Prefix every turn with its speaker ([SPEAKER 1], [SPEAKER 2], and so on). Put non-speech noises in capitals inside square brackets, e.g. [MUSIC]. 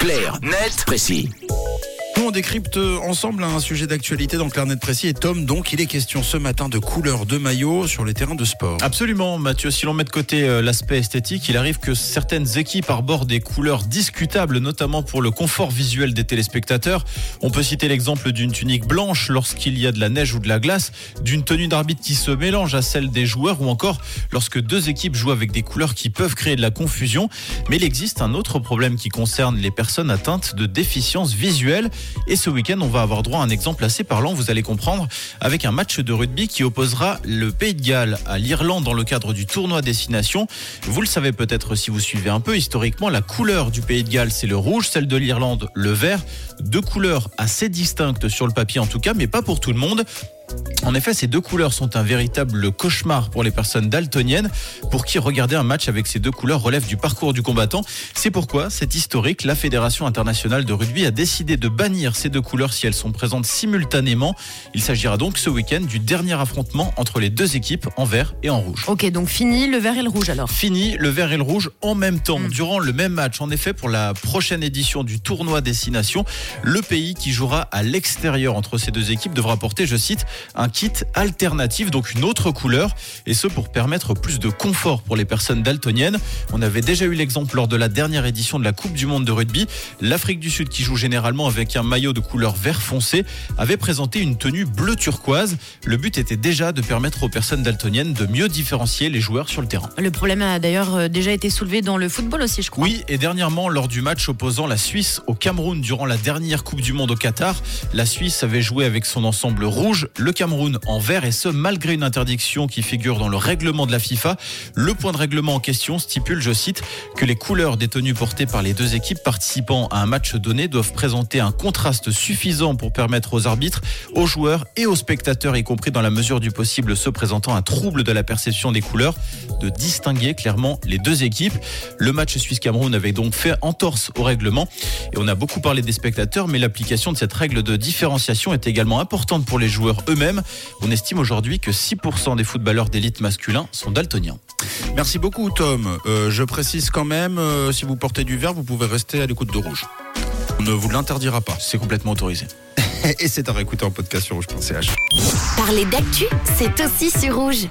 [SPEAKER 1] Clair, net, précis.
[SPEAKER 2] On décrypte ensemble un sujet d'actualité dans Clair, net, précis. Et Tom, donc, il est question ce matin de couleurs de maillot sur les terrains de sport.
[SPEAKER 3] Absolument, Mathieu. Si l'on met de côté euh, l'aspect esthétique, il arrive que certaines équipes arborent des couleurs discutables, notamment pour le confort visuel des téléspectateurs. On peut citer l'exemple d'une tunique blanche lorsqu'il y a de la neige ou de la glace, d'une tenue d'arbitre qui se mélange à celle des joueurs, ou encore lorsque deux équipes jouent avec des couleurs qui peuvent créer de la confusion. Mais il existe un autre problème qui concerne les personnes atteintes de déficience visuelle. Et ce week-end, on va avoir droit à un exemple assez parlant, vous allez comprendre, avec un match de rugby qui opposera le Pays de Galles à l'Irlande dans le cadre du tournoi Destination. Vous le savez peut-être si vous suivez un peu, historiquement, la couleur du Pays de Galles, c'est le rouge, celle de l'Irlande, le vert. Deux couleurs assez distinctes sur le papier en tout cas, mais pas pour tout le monde. En effet, ces deux couleurs sont un véritable cauchemar pour les personnes daltoniennes, pour qui regarder un match avec ces deux couleurs relève du parcours du combattant. C'est pourquoi, c'est historique, la Fédération internationale de rugby a décidé de bannir ces deux couleurs si elles sont présentes simultanément. Il s'agira donc ce week-end du dernier affrontement entre les deux équipes en vert et en rouge.
[SPEAKER 4] Ok, donc fini le vert et le rouge alors.
[SPEAKER 3] Fini le vert et le rouge en même temps, durant le même match. En effet, pour la prochaine édition du tournoi Destination, le pays qui jouera à l'extérieur entre ces deux équipes devra porter, je cite, un kit alternatif, donc une autre couleur, et ce pour permettre plus de confort pour les personnes daltoniennes. On avait déjà eu l'exemple lors de la dernière édition de la Coupe du Monde de rugby. L'Afrique du Sud, qui joue généralement avec un maillot de couleur vert foncé, avait présenté une tenue bleu turquoise. Le but était déjà de permettre aux personnes daltoniennes de mieux différencier les joueurs sur le terrain.
[SPEAKER 4] Le problème a d'ailleurs euh, déjà été soulevé dans le football aussi, je crois.
[SPEAKER 3] Oui, et dernièrement, lors du match opposant la Suisse au Cameroun durant la dernière Coupe du Monde au Qatar, la Suisse avait joué avec son ensemble rouge, le Cameroun en vert, et ce malgré une interdiction qui figure dans le règlement de la FIFA. Le point de règlement en question stipule, je cite, que les couleurs des tenues portées par les deux équipes participant à un match donné doivent présenter un contraste suffisant pour permettre aux arbitres, aux joueurs et aux spectateurs, y compris dans la mesure du possible ceux présentant un trouble de la perception des couleurs, de distinguer clairement les deux équipes. Le match Suisse-Cameroun avait donc fait entorse au règlement et on a beaucoup parlé des spectateurs, mais l'application de cette règle de différenciation est également importante pour les joueurs eux-mêmes. On estime aujourd'hui que 6% des footballeurs d'élite masculins sont daltoniens.
[SPEAKER 2] Merci beaucoup, Tom. Euh, je précise quand même, euh, si vous portez du vert, vous pouvez rester à l'écoute de rouge. On ne vous l'interdira pas.
[SPEAKER 3] C'est complètement autorisé. [LAUGHS]
[SPEAKER 2] Et c'est à réécouter en podcast sur rouge.ch.
[SPEAKER 5] Parler d'actu, c'est aussi sur rouge.